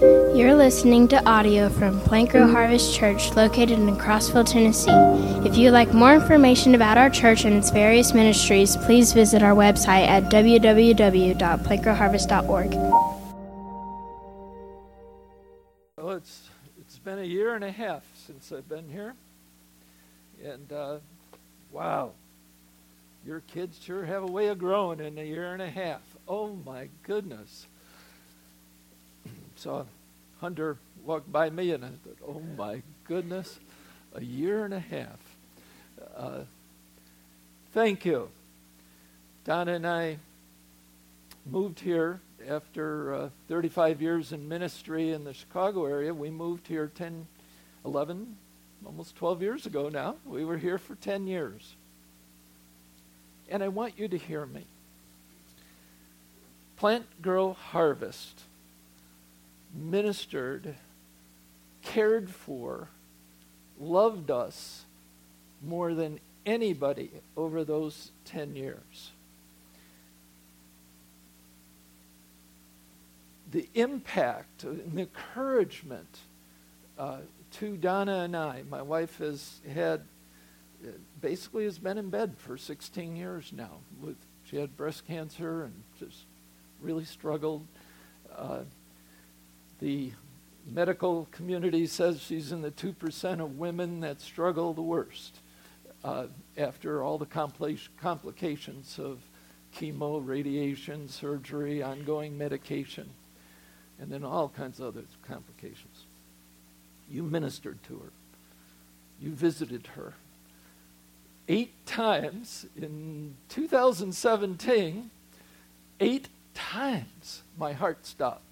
You're listening to audio from Plant Grow Harvest Church located in Crossville, Tennessee. If you'd like more information about our church and its various ministries, please visit our website at www.plantgrowharvest.org. Well, it's, it's been a year and a half since I've been here. And uh, wow, your kids sure have a way of growing in a year and a half. Oh my goodness. So Hunter walk by me and I thought, oh my goodness, a year and a half. Uh, thank you. Donna and I moved here after uh, 35 years in ministry in the Chicago area. We moved here 10, 11, almost 12 years ago now. We were here for 10 years. And I want you to hear me. Plant, grow, harvest ministered, cared for, loved us more than anybody over those 10 years. The impact and the encouragement uh, to Donna and I, my wife has had, basically has been in bed for 16 years now. With, she had breast cancer and just really struggled. Uh, the medical community says she's in the 2% of women that struggle the worst uh, after all the compl- complications of chemo, radiation, surgery, ongoing medication, and then all kinds of other complications. You ministered to her. You visited her. Eight times in 2017, eight times my heart stopped.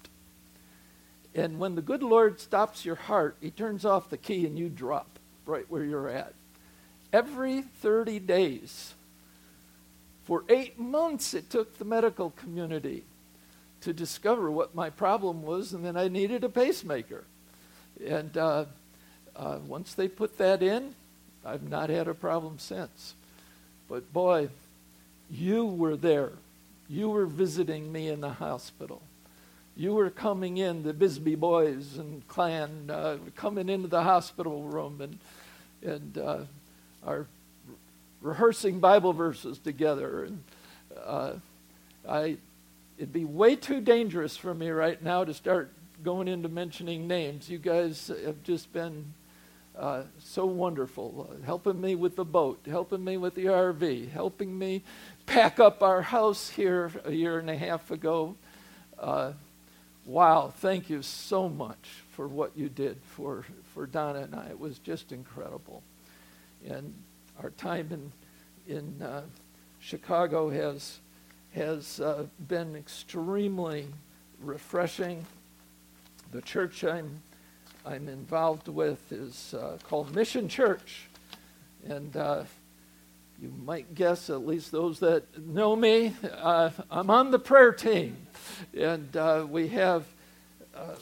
And when the good Lord stops your heart, he turns off the key and you drop right where you're at. Every 30 days, for eight months, it took the medical community to discover what my problem was, and then I needed a pacemaker. And uh, uh, once they put that in, I've not had a problem since. But boy, you were there. You were visiting me in the hospital you were coming in, the Bisbee boys and clan, uh, coming into the hospital room and, and uh, are rehearsing Bible verses together. And uh, I, it'd be way too dangerous for me right now to start going into mentioning names. You guys have just been uh, so wonderful, uh, helping me with the boat, helping me with the RV, helping me pack up our house here a year and a half ago. Uh, wow, thank you so much for what you did for, for Donna and I. It was just incredible. And our time in, in uh, Chicago has, has uh, been extremely refreshing. The church I'm, I'm involved with is uh, called Mission Church. And uh, you might guess, at least those that know me, uh, I'm on the prayer team. And uh, we have, uh,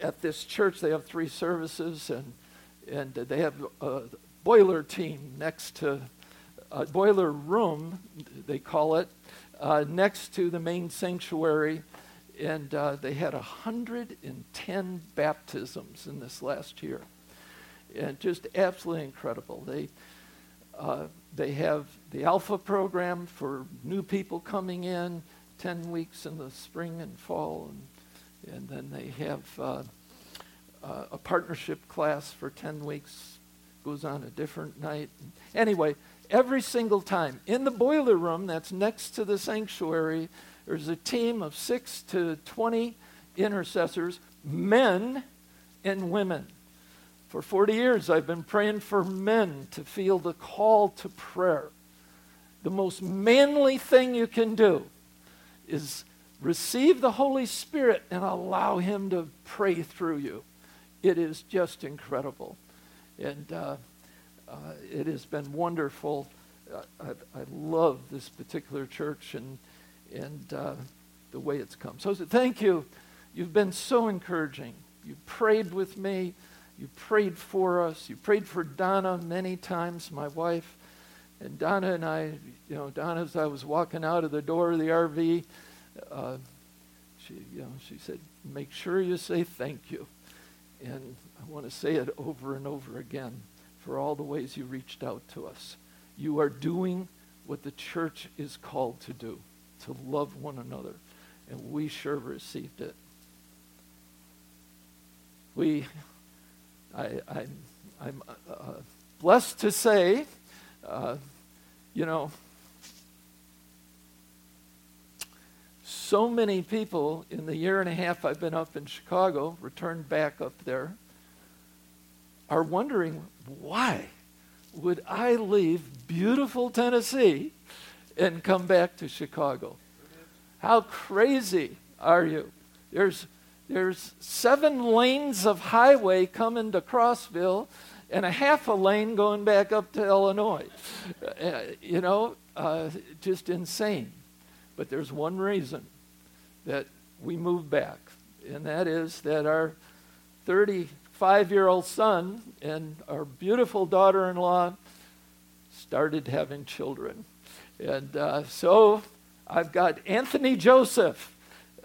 at this church, they have three services, and, and they have a boiler team next to, a boiler room, they call it, uh, next to the main sanctuary. And uh, they had 110 baptisms in this last year. And just absolutely incredible. They, uh, they have the Alpha program for new people coming in, 10 weeks in the spring and fall. And, and then they have uh, uh, a partnership class for 10 weeks, goes on a different night. Anyway, every single time in the boiler room that's next to the sanctuary, there's a team of 6 to 20 intercessors, men and women. For 40 years, I've been praying for men to feel the call to prayer. The most manly thing you can do is receive the Holy Spirit and allow Him to pray through you. It is just incredible. And uh, uh, it has been wonderful. I, I, love this particular church and, and uh, the way it's come. So thank you. You've been so encouraging. You prayed with me. You prayed for us. You prayed for Donna many times, my wife. And Donna and I, you know, Donna, as I was walking out of the door of the RV, uh, she, you know, she said, make sure you say thank you. And I want to say it over and over again for all the ways you reached out to us. You are doing what the church is called to do, to love one another. And we sure received it. We, I, I, I'm uh, blessed to say, uh, you know, so many people in the year and a half I've been up in Chicago, returned back up there, are wondering why would I leave beautiful Tennessee and come back to Chicago? How crazy are you? There's, there's seven lanes of highway coming to Crossville and a half a lane going back up to Illinois. Uh, you know, uh, just insane. But there's one reason that we moved back, and that is that our 35 year old son and our beautiful daughter in law started having children. And uh, so I've got Anthony Joseph.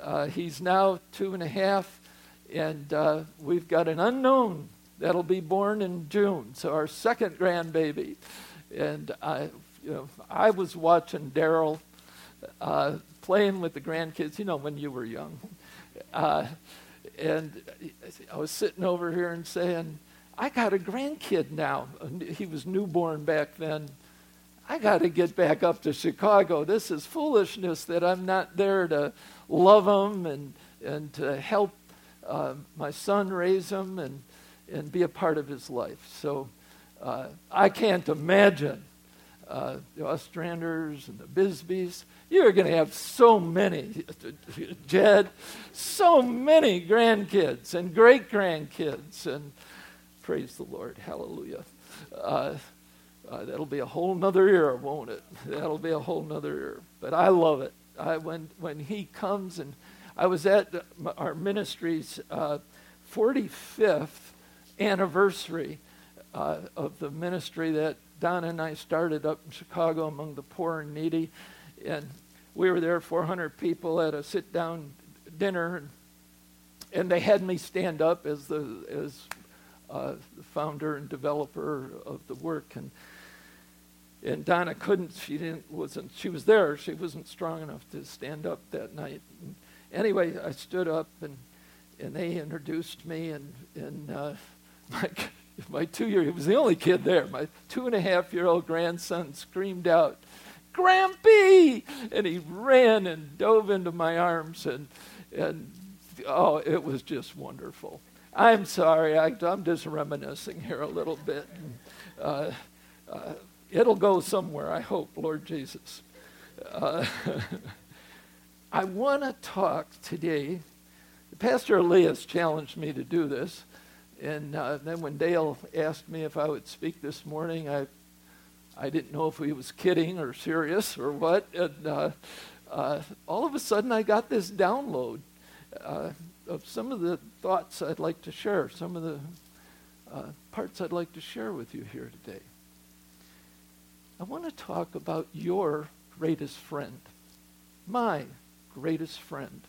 Uh, he's now two and a half, and uh, we've got an unknown that'll be born in June. So our second grandbaby. And I, you know, I was watching Daryl uh, playing with the grandkids, you know, when you were young. Uh, and I was sitting over here and saying, I got a grandkid now. He was newborn back then. I got to get back up to Chicago. This is foolishness that I'm not there to love him and, and to help uh, my son raise him and, and be a part of his life. So uh, I can't imagine uh, the Ostranders and the Bisbees. You're going to have so many, Jed, so many grandkids and great grandkids. And praise the Lord. Hallelujah. Uh, that'll be a whole nother era, won't it? That'll be a whole nother era. But I love it. I, when, when he comes, and I was at our ministry's uh, 45th anniversary uh, of the ministry that Donna and I started up in Chicago among the poor and needy. And we were there, 400 people at a sit down dinner. And, and they had me stand up as the, as, uh, the founder and developer of the work. And, and Donna couldn't, she didn't, wasn't, she was there, she wasn't strong enough to stand up that night. And anyway, I stood up and, and they introduced me and, and uh, my, my two year, he was the only kid there. My two and a half year old grandson screamed out, Grampy! And he ran and dove into my arms, and, and oh, it was just wonderful. I'm sorry, I, am just reminiscing here a little bit. Uh, uh, it'll go somewhere, I hope, Lord Jesus. Uh, I want to talk today. Pastor Elias challenged me to do this. And uh, then when Dale asked me if I would speak this morning, I, I didn't know if he was kidding or serious or what. And uh, uh, all of a sudden, I got this download uh, of some of the thoughts I'd like to share, some of the uh, parts I'd like to share with you here today. I want to talk about your greatest friend, my greatest friend.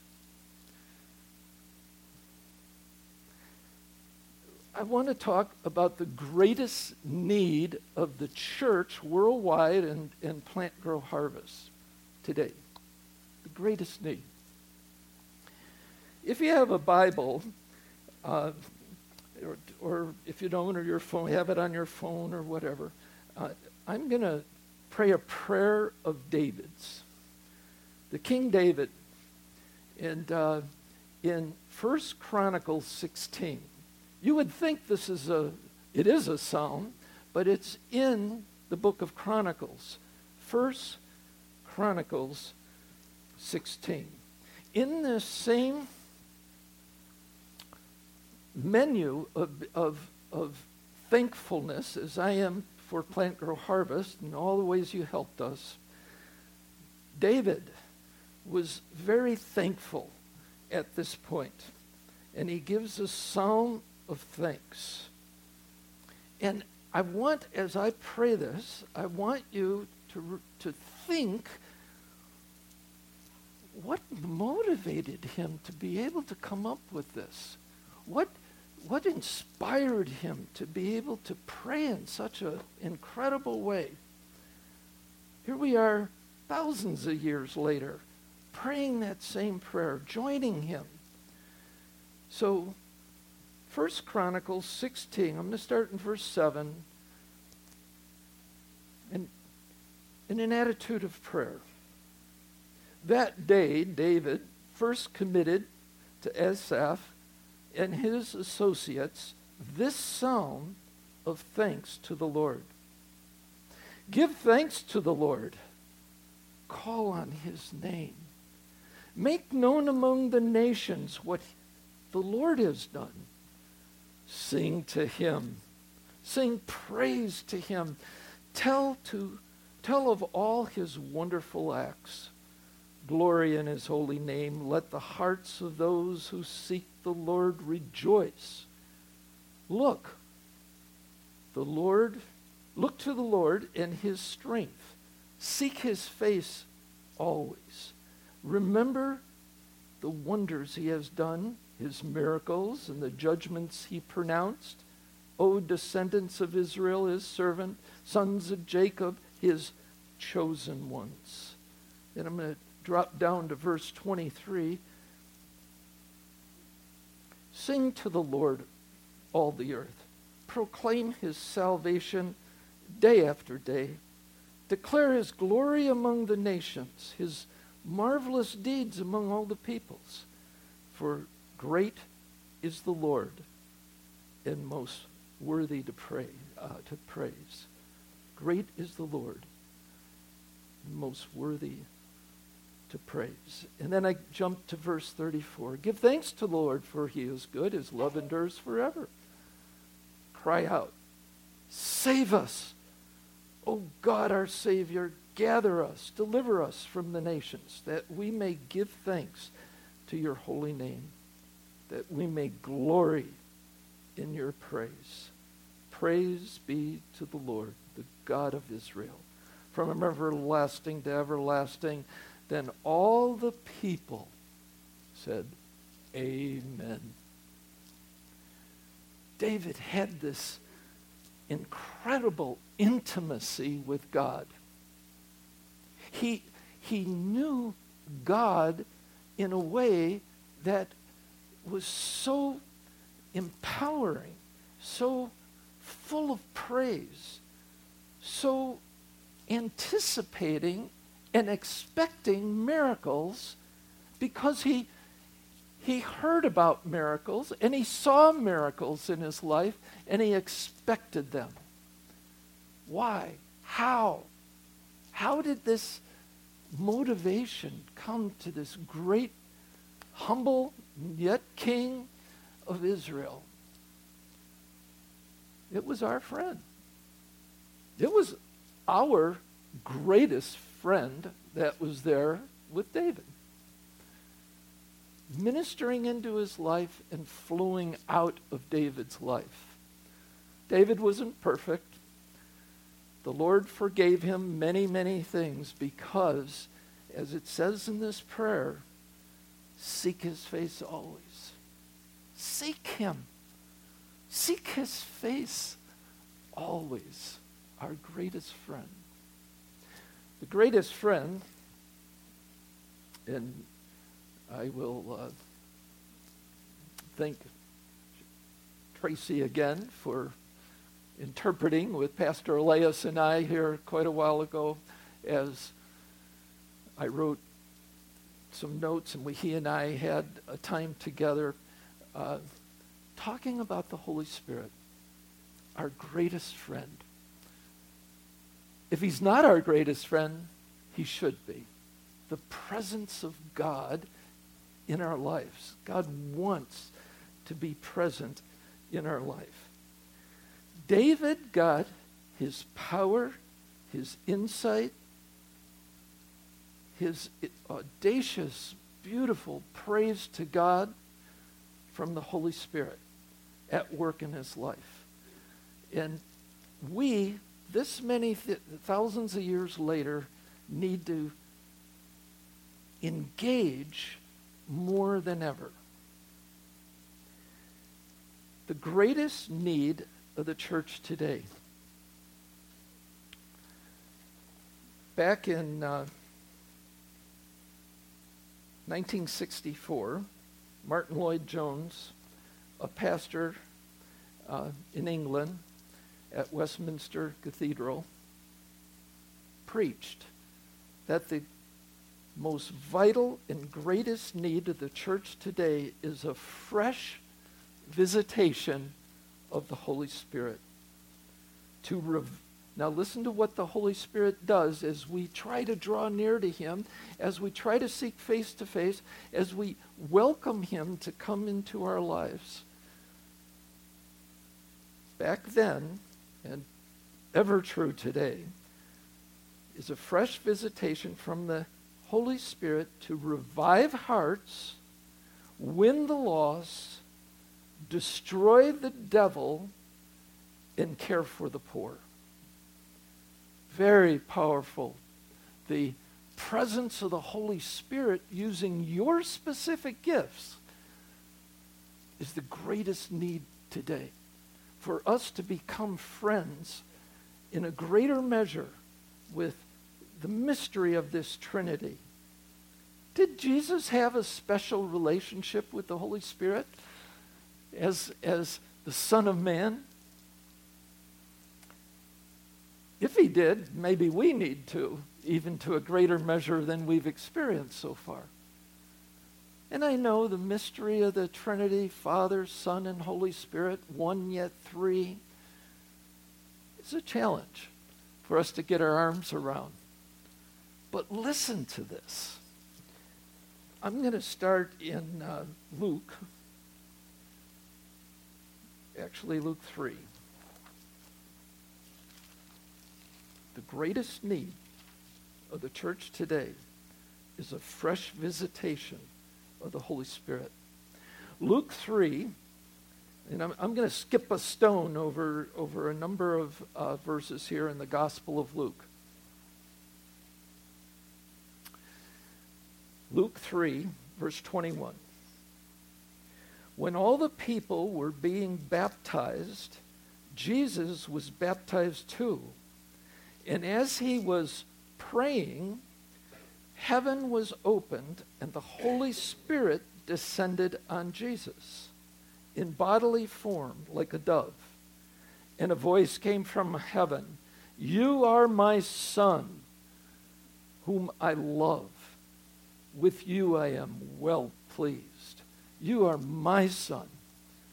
I want to talk about the greatest need of the church worldwide and, and Plant Grow Harvest today. The greatest need. If you have a Bible, uh, or, or, if you don't, or your phone, have it on your phone or whatever, uh, I'm going to pray a prayer of David's. The King David, and uh, in First Chronicles 16. You would think this is a, it is a psalm, but it's in the book of Chronicles. First Chronicles 16. In this same menu of, of, of thankfulness as I am for Plant Grow Harvest and all the ways you helped us, David was very thankful at this. And he gives a psalm of thanks. And I want, as I pray this, I want you to, to think what motivated him to be able to come up with this? What, what inspired him to be able to pray in such an incredible way? Here we are thousands of years later, praying that same prayer, joining him. So, First Chronicles 16, I'm going to start in verse 7. And in an attitude of prayer. That day, David first committed to Asaph and his associates this psalm of thanks to the Lord. Give thanks to the Lord. Call on his name. Make known among the nations what the Lord has done. Sing to him. Sing praise to him. Tell to tell of all his wonderful acts. Glory in his holy name. Let the hearts of those who seek the Lord rejoice. Look, the Lord, look to the Lord in his strength. Seek his face always. Remember the wonders he has done, his miracles, and the judgments he pronounced. O descendants of Israel, his servant, sons of Jacob, his chosen ones. And I'm going to drop down to verse 23. Sing to the Lord, all the earth. Proclaim his salvation day after day. Declare his glory among the nations, his marvelous deeds among all the peoples. For great is the Lord and most worthy to pray, uh, to praise. Great is the Lord, and most worthy to praise. And then I jump to verse 34. Give thanks to the Lord, for he is good. His love endures forever. Cry out, Save us! O God, our Savior, gather us, deliver us from the nations, that we may give thanks to your holy name, that we may glory in your praise. Praise be to the Lord, the God of Israel, from everlasting to everlasting. Then all the people said, Amen. David had this incredible intimacy with God. He, he knew God in a way that was so empowering, so full of praise, so anticipating and expecting miracles because he, he heard about miracles and he saw miracles in his life and he expected them. Why? How? How did this motivation come to this great, humble, yet king of Israel? It was our friend. It was our greatest friend that was there with David. Ministering into his life and flowing out of David's life. David wasn't perfect. The Lord forgave him many, many things because, as it says in this prayer, seek his face always. Seek him. Seek his face always, our greatest friend. The greatest friend, and I will uh, thank Tracy again for interpreting with Pastor Elias and I here quite a while ago as I wrote some notes and we, he and I had a time together uh, talking about the Holy Spirit, our greatest friend. If he's not our greatest friend, he should be. The presence of God in our lives. God wants to be present in our life. David got his power, his insight, his audacious, beautiful praise to God from the Holy Spirit at work in his life. And we this many th- thousands of years later need to engage more than ever. The greatest need of the church today. Back in uh, 1964, Martyn Lloyd-Jones, a pastor uh, in England at Westminster Cathedral, preached that the most vital and greatest need of the church today is a fresh visitation of the Holy Spirit. To rev- now listen to what the Holy Spirit does as we try to draw near to him, as we try to seek face to face, as we welcome him to come into our lives. Back then, and ever true today, is a fresh visitation from the Holy Spirit to revive hearts, win the lost, destroy the devil, and care for the poor. Very powerful. The presence of the Holy Spirit using your specific gifts is the greatest need today. For us to become friends in a greater measure with the mystery of this Trinity. Did Jesus have a special relationship with the Holy Spirit as, as the Son of Man? If he did, maybe we need to, even to a greater measure than we've experienced so far. And I know the mystery of the Trinity, Father, Son, and Holy Spirit, one yet three, is a challenge for us to get our arms around. But listen to this. I'm going to start in uh, Luke, actually, Luke 3. The greatest need of the church today is a fresh visitation of the Holy Spirit. Luke 3, and I'm, I'm going to skip a stone over, over a number of uh, verses here in the Gospel of Luke. Luke 3, verse 21. When all the people were being baptized, Jesus was baptized too. And as he was praying, heaven was opened and the Holy Spirit descended on Jesus in bodily form like a dove. And a voice came from heaven You are my Son, whom I love. With you I am well pleased. You are my son,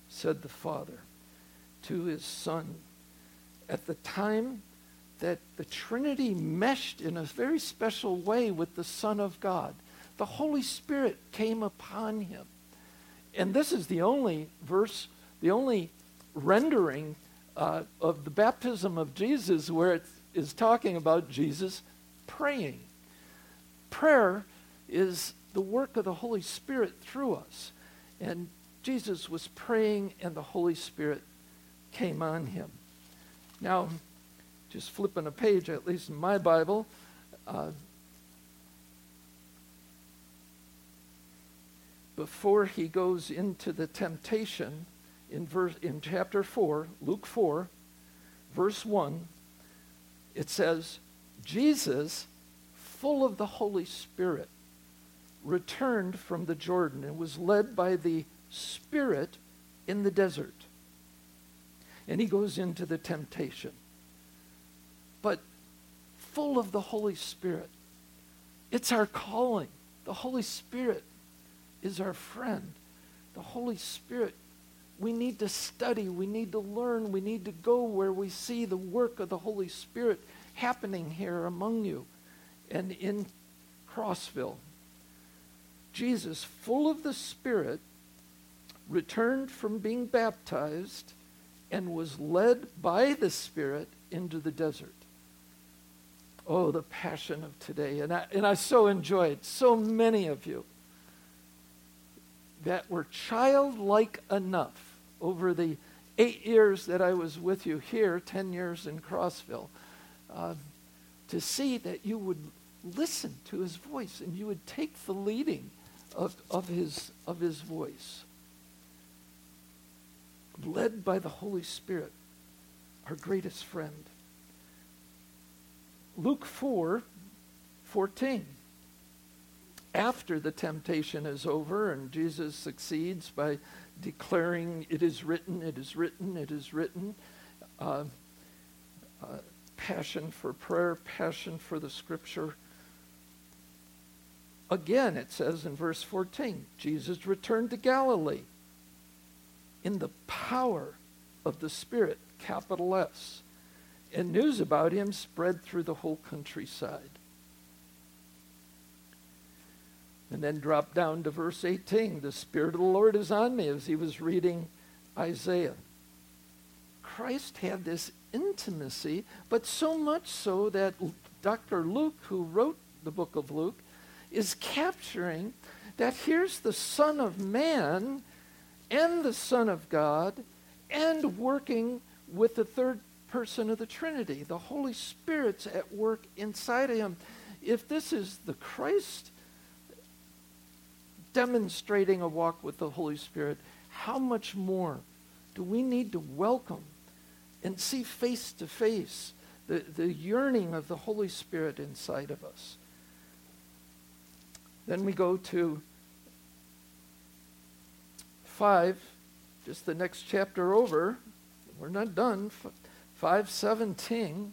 said the Father to his Son. At the time that the Trinity meshed in a very special way with the Son of God, the Holy Spirit came upon him. And this is the only verse, the only rendering uh, of the baptism of Jesus where it is talking about Jesus praying. Prayer is the work of the Holy Spirit through us. And Jesus was praying, and the Holy Spirit came on him. Now, just flipping a page, at least in my Bible, uh, before he goes into the temptation in verse in chapter 4 luke 4 verse 1 it says jesus full of the holy spirit returned from the Jordan and was led by the Spirit in the desert. And he goes into the temptation. But full of the Holy Spirit. It's our calling. The Holy Spirit is our friend. The Holy Spirit, we need to study, we need to learn, we need to go where we see the work of the Holy Spirit happening here among you and in Crossville. Jesus, full of the Spirit, returned from being baptized and was led by the Spirit into the desert. Oh, the passion of today. And I, and I so enjoyed so many of you that were childlike enough over the eight years that I was with you here, 10 years in Crossville, uh, to see that you would listen to his voice and you would take the leading of, of, his, of his voice. Led by the Holy Spirit, our greatest friend. Luke 4 14. After the temptation is over and Jesus succeeds by declaring, It is written, it is written, it is written. Uh, uh, passion for prayer, passion for the scripture. Again, it says in verse 14 Jesus returned to Galilee in the power of the Spirit, capital S. And news about him spread through the whole countryside. And then drop down to verse 18. The Spirit of the Lord is on me as he was reading Isaiah. Christ had this intimacy, but so much so that Dr. Luke, who wrote the book of Luke, is capturing that here's the Son of Man and the Son of God and working with the third person of the Trinity. The Holy Spirit's at work inside of him. If this is the Christ demonstrating a walk with the Holy Spirit, how much more do we need to welcome and see face to face the, the yearning of the Holy Spirit inside of us? Then we go to 5, just the next chapter over. We're not done. 517.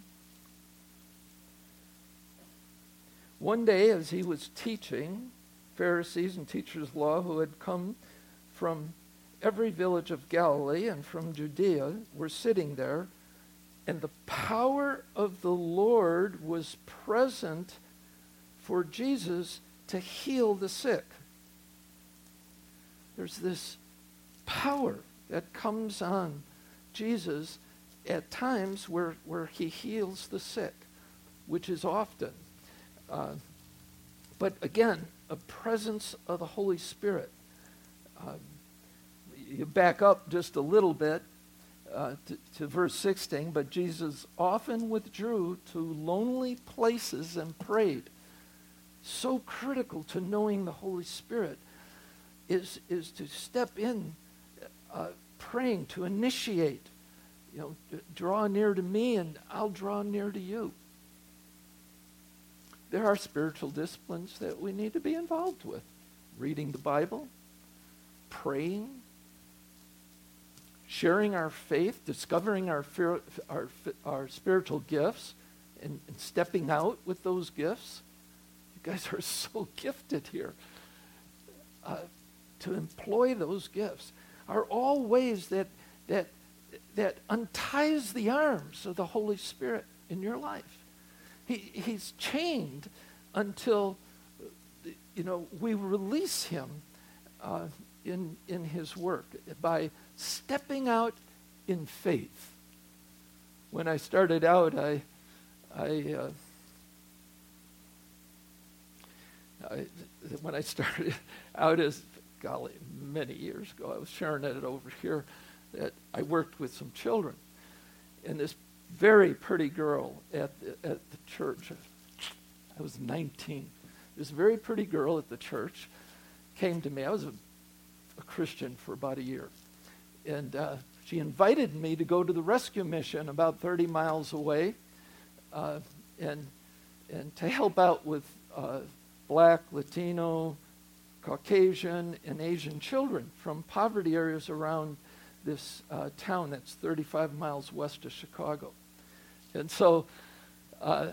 One day, as he was teaching, Pharisees and teachers of law who had come from every village of Galilee and from Judea were sitting there, and the power of the Lord was present for Jesus to heal the sick. There's this power that comes on Jesus at times where, where he heals the sick, which is often. Uh, but again, a presence of the Holy Spirit. Uh, you back up just a little bit uh, to, to verse 16, but Jesus often withdrew to lonely places and prayed. So critical to knowing the Holy Spirit is, is to step in uh, praying, to initiate. You know, draw near to me and I'll draw near to you. There are spiritual disciplines that we need to be involved with reading the Bible, praying, sharing our faith, discovering our, our, our spiritual gifts, and, and stepping out with those gifts. You guys are so gifted here. Uh, to employ those gifts are all ways that, that, that unties the arms of the Holy Spirit in your life. He, he's chained until, you know, we release him uh, in, in his work by stepping out in faith. When I started out, I, I, uh, I, when I started out as, golly, many years ago, I was sharing it over here, that I worked with some children. And this very pretty girl at the, at the church. I was 19. This very pretty girl at the church came to me. I was a, a Christian for about a year. And uh, she invited me to go to the rescue mission about 30 miles away uh, and, and to help out with uh, black, Latino, Caucasian, and Asian children from poverty areas around this uh, town that's 35 miles west of Chicago. And so uh,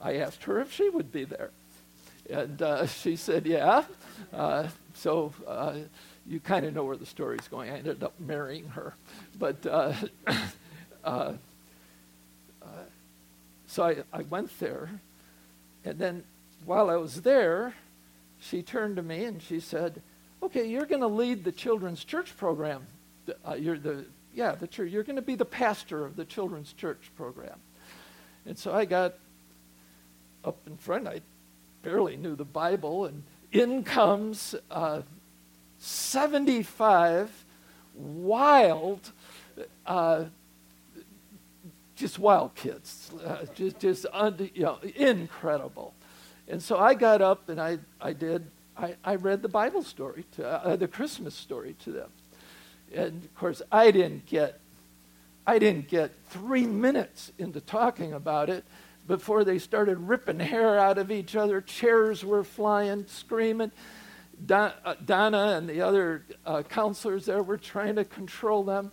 I asked her if she would be there. And uh, she said, yeah. Uh, so uh, you kind of know where the story's going. I ended up marrying her. But uh, so I, I went there. And then while I was there, she turned to me and she said, okay, you're going to lead the children's church program. You're the yeah, the church. You're going to be the pastor of the children's church program. And so I got up in front. I barely knew the Bible, and in comes uh, 75 wild, uh, just wild kids, uh, just just you know, incredible. And so I got up and I, I did, I, I read the Bible story, to, uh, the Christmas story to them. And of course, I didn't get, I didn't get three minutes into talking about it before they started ripping hair out of each other. Chairs were flying, screaming. Uh, Donna and the other uh, counselors there were trying to control them.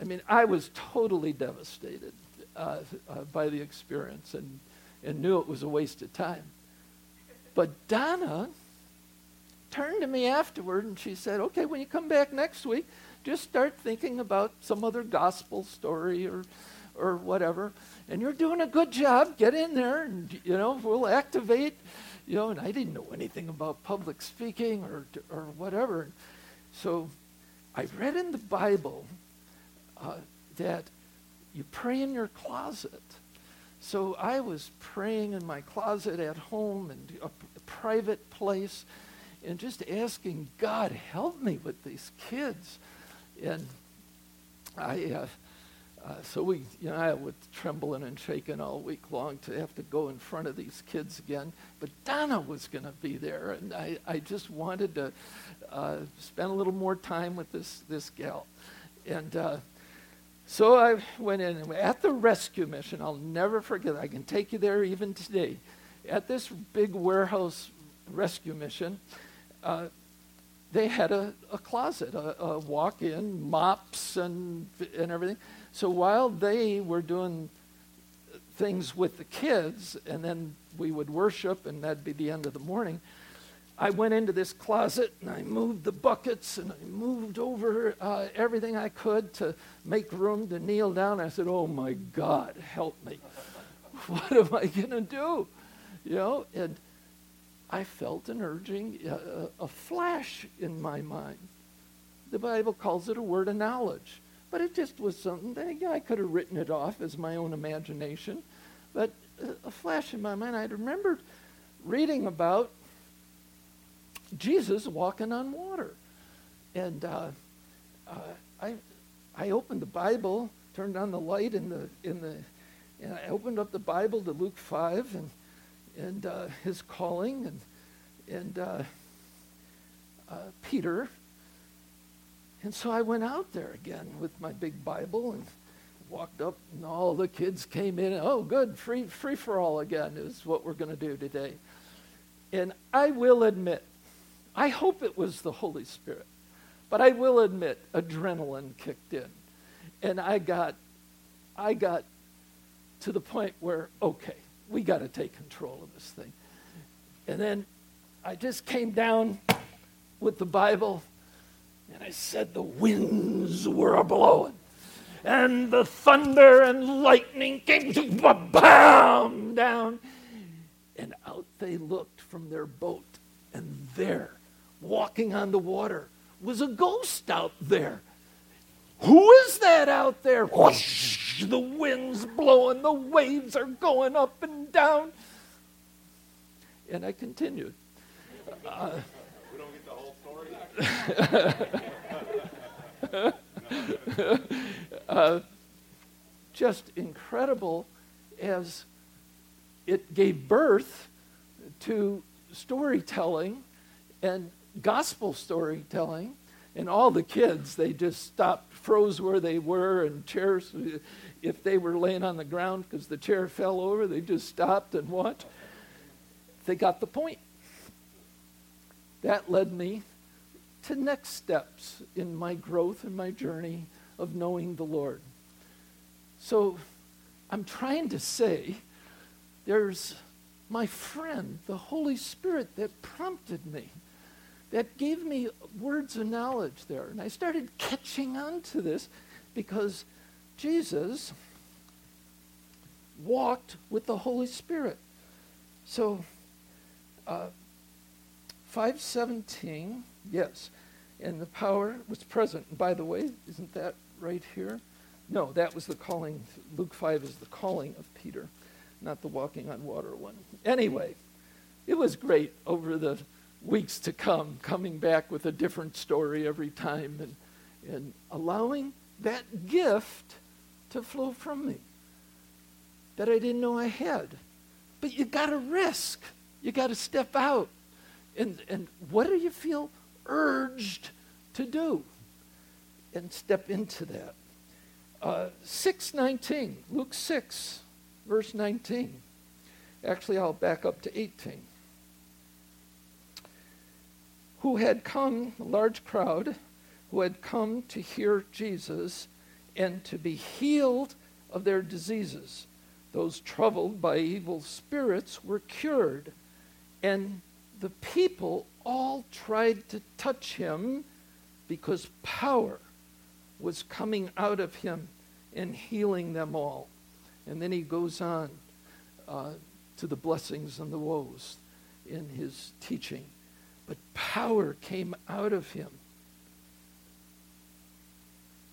I mean, I was totally devastated uh, uh by the experience and, and knew it was a waste of time. But Donna turned to me afterward and she said, Okay, when you come back next week, just start thinking about some other gospel story or, or whatever. And you're doing a good job. Get in there and, you know, we'll activate. You know, and I didn't know anything about public speaking or, or whatever. So I read in the Bible uh, that you pray in your closet. So I was praying in my closet at home and a, a private place and just asking God, help me with these kids. And I, uh, uh, so we, you know, I was trembling and shaking all week long to have to go in front of these kids again. But Donna was going to be there, and I, I just wanted to uh, spend a little more time with this this gal. And uh, so I went in at the rescue mission. I'll never forget. I can take you there even today. At this big warehouse rescue mission, uh, they had a, a closet, a, a walk-in, mops and and everything. So while they were doing things with the kids, and then we would worship, and that'd be the end of the morning. I went into this closet and I moved the buckets and I moved over uh, everything I could to make room to kneel down. I said, Oh my God, help me. What am I going to do? You know, and I felt an urging, uh, a flash in my mind. The Bible calls it a word of knowledge. But it just was something that yeah, I could have written it off as my own imagination. But a flash in my mind, I remembered reading about Jesus walking on water. And uh, uh, I, I opened the Bible, turned on the light in the, in the, and I opened up the Bible to Luke 5 and, and uh, his calling and, and uh, uh, Peter and so I went out there again with my big Bible and walked up, and all the kids came in. Oh, good, free, free for all again is what we're going to do today. And I will admit, I hope it was the Holy Spirit, but I will admit, adrenaline kicked in, and I got, I got to the point where okay, we got to take control of this thing, and then I just came down with the Bible and I said, The winds were a blowing, and the thunder and lightning came bam down. And out they looked from their boat, and there, walking on the water, was a ghost out there. Who is that out there? Whoosh, the wind's blowing, the waves are going up and down. And I continued. Uh, we don't get the whole story. uh, just incredible as it gave birth to storytelling and gospel storytelling. And all the kids, they just stopped, froze where they were, and chairs, if they were laying on the ground because the chair fell over, they just stopped and watched. They got the point. That led me to next steps in my growth and my journey of knowing the Lord. So I'm trying to say there's my friend, the Holy Spirit, that prompted me, that gave me words of knowledge there. And I started catching on to this because Jesus walked with the Holy Spirit. So, uh, 517, yes and the power was present. by the way, isn't that right here? No, that was the calling. Luke 5 is the calling of Peter, not the walking on water one. Anyway, it was great over the weeks to come, coming back with a different story every time and, and allowing that gift to flow from me that I didn't know I had. But you got to risk. You got to step out. And, and what do you feel urged to do? And step into that. Uh, 619, Luke 6, verse 19. Actually, I'll back up to 18. Who had come, a large crowd, who had come to hear Jesus and to be healed of their diseases. Those troubled by evil spirits were cured, and the people all tried to touch him because power was coming out of him and healing them all. And then he goes on uh, to the blessings and the woes in his teaching. But power came out of him.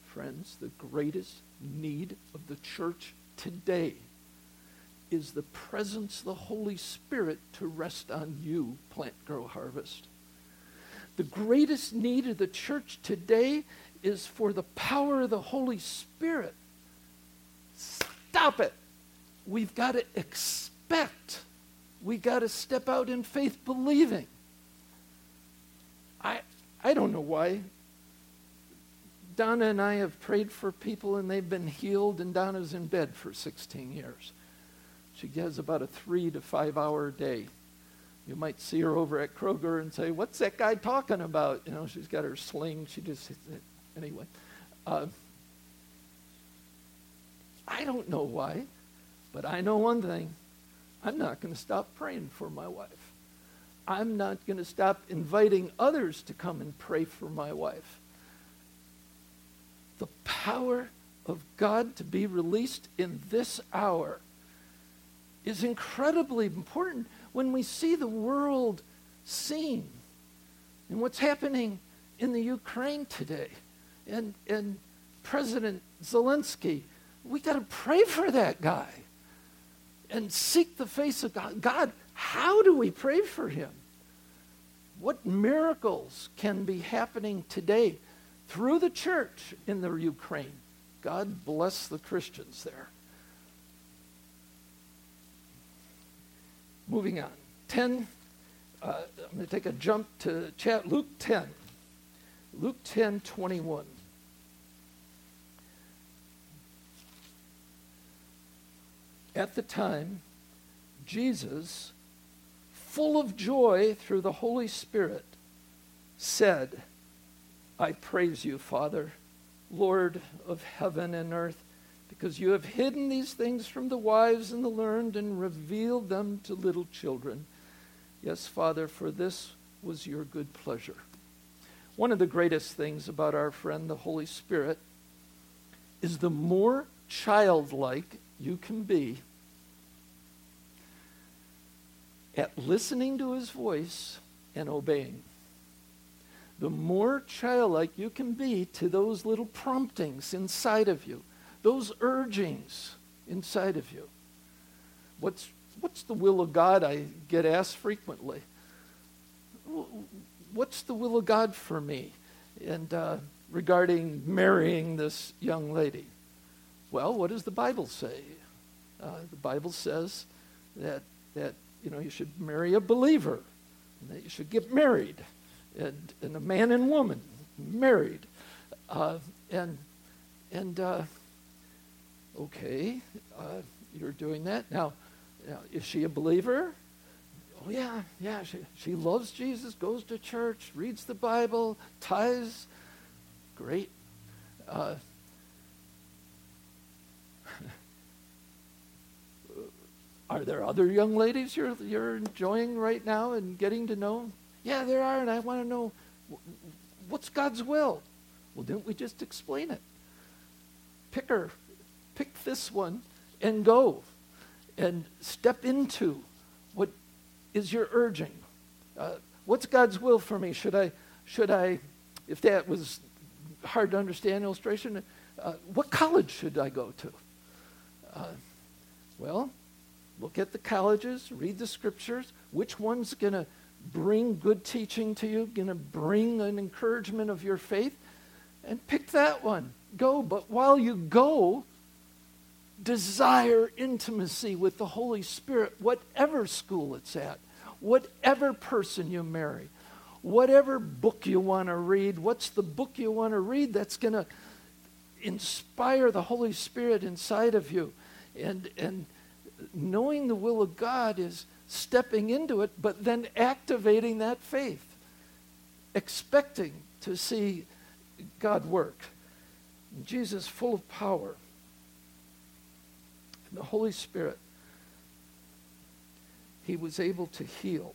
Friends, the greatest need of the church today is the presence of the Holy Spirit to rest on you, Plant Grow Harvest. The greatest need of the church today is for the power of the Holy Spirit. Stop it. We've got to expect. We got to step out in faith believing. I I don't know why. Donna and I have prayed for people and they've been healed and Donna's in bed for 16 years. She has about a 3 to 5 hour day. You might see her over at Kroger and say, "What's that guy talking about?" You know, she's got her sling. She just anyway. Uh, I don't know why, but I know one thing. I'm not going to stop praying for my wife. I'm not going to stop inviting others to come and pray for my wife. The power of God to be released in this hour is incredibly important when we see the world scene and what's happening in the Ukraine today and, and President Zelensky. We got to pray for that guy and seek the face of God. God, how do we pray for him? What miracles can be happening today through the church in the Ukraine? God bless the Christians there. Moving on. 10, uh, I'm going to take a jump to chat Luke 10. Luke 10, 21. At the time, Jesus, full of joy through the Holy Spirit, said, I praise you, Father, Lord of heaven and earth, because you have hidden these things from the wise and the learned and revealed them to little children. Yes, Father, for this was your good pleasure. One of the greatest things about our friend, the Holy Spirit, is the more childlike you can be at listening to his voice and obeying. The more childlike you can be to those little promptings inside of you, those urgings inside of you. What's what's the will of God? I get asked frequently. What's the will of God for me? And uh, regarding marrying this young lady. Well, what does the Bible say? Uh, the Bible says that, that you know, you should marry a believer, and that you should get married, and, and a man and woman married. Uh, and, and uh, okay, uh, you're doing that. Now, now, is she a believer? Oh, yeah, yeah. She, she loves Jesus, goes to church, reads the Bible, tithes. Great. Are there other young ladies you're, you're enjoying right now and getting to know? Yeah, there are, and I want to know what's God's will? Well, didn't we just explain it? Pick her, pick this one, and go and step into what is your urging. Uh, what's God's will for me? Should I, should I, if that was hard to understand illustration, uh, what college should I go to? Uh, well, look at the colleges, read the scriptures. Which one's going to bring good teaching to you, going to bring an encouragement of your faith? And pick that one. Go. But while you go, desire intimacy with the Holy Spirit, whatever school it's at, whatever person you marry, whatever book you want to read, what's the book you want to read that's going to inspire the Holy Spirit inside of you. And, and knowing the will of God is stepping into it, but then activating that faith, expecting to see God work. Jesus, full of power, and the Holy Spirit, he was able to heal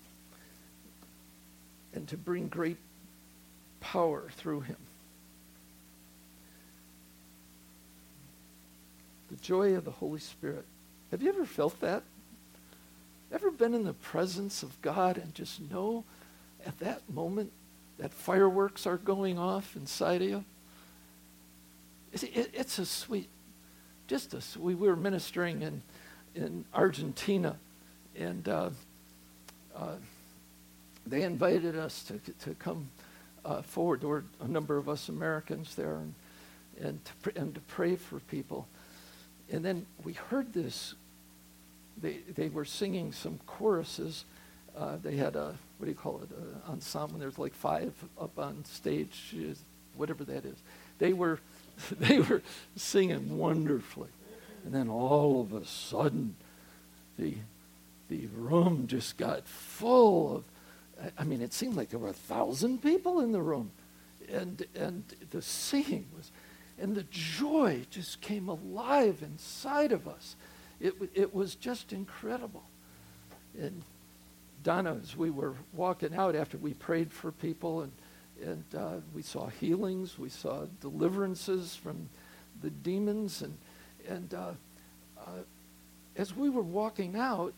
and to bring great power through him. The joy of the Holy Spirit. Have you ever felt that? Ever been in the presence of God and just know at that moment that fireworks are going off inside of you? It's a sweet, just a we were ministering in, in Argentina, and uh, uh, they invited us to, to come uh, forward. There were a number of us Americans there, and, and, to, and to pray for people. And then we heard this. They, they were singing some choruses. Uh, they had a, what do you call it, an ensemble. There's like five up on stage, whatever that is. They were, they were singing wonderfully. And then all of a sudden, the, the room just got full of, I mean, it seemed like there were a thousand people in the room. And, and the singing was, and the joy just came alive inside of us. It, it was just incredible. And Donna, as we were walking out after we prayed for people, and, and uh, we saw healings, we saw deliverances from the demons, and, and uh, uh, as we were walking out,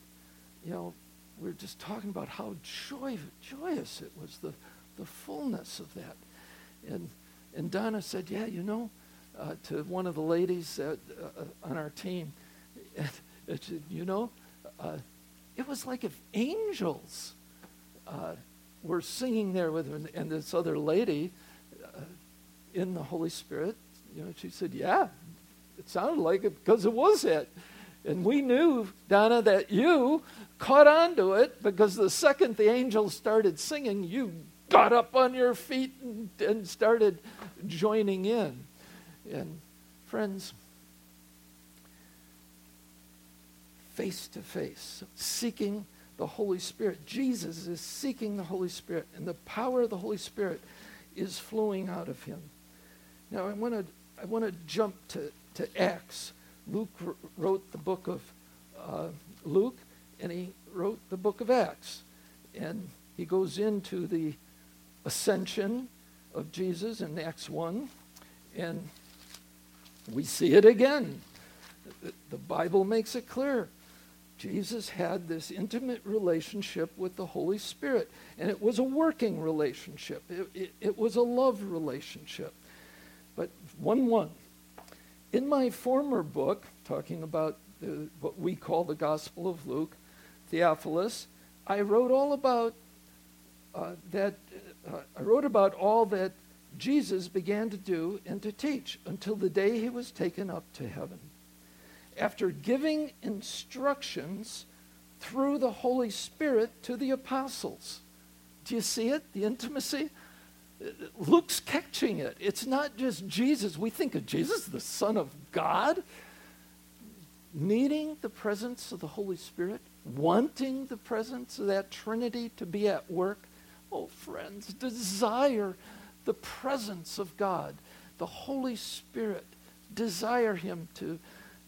you know, we were just talking about how joy, joyous it was, the, the fullness of that. And, and Donna said, yeah, you know, uh, to one of the ladies uh, on our team, you know, uh, it was like if angels uh, were singing there with her, and, and this other lady uh, in the Holy Spirit, you know, she said, yeah, it sounded like it because it was it. And we knew, Donna, that you caught on to it because the second the angels started singing, you got up on your feet and, and started joining in. And friends, face to face, seeking the Holy Spirit. Jesus is seeking the Holy Spirit, and the power of the Holy Spirit is flowing out of him. Now, I want to I want to jump to, to Acts. Luke wrote the book of uh, Luke, and he wrote the book of Acts. And he goes into the ascension of Jesus in Acts 1, and we see it again. The Bible makes it clear. Jesus had this intimate relationship with the Holy Spirit, and it was a working relationship. It, it, it was a love relationship. But 1 1. In my former book, talking about the, what we call the Gospel of Luke, Theophilus, I wrote all about uh, that. Uh, I wrote about all that Jesus began to do and to teach until the day he was taken up to heaven after giving instructions through the Holy Spirit to the apostles. Do you see it? The intimacy? Luke's catching it. It's not just Jesus. We think of Jesus, the Son of God, needing the presence of the Holy Spirit, wanting the presence of that Trinity to be at work. Oh, friends, desire the presence of God, the Holy Spirit. Desire Him to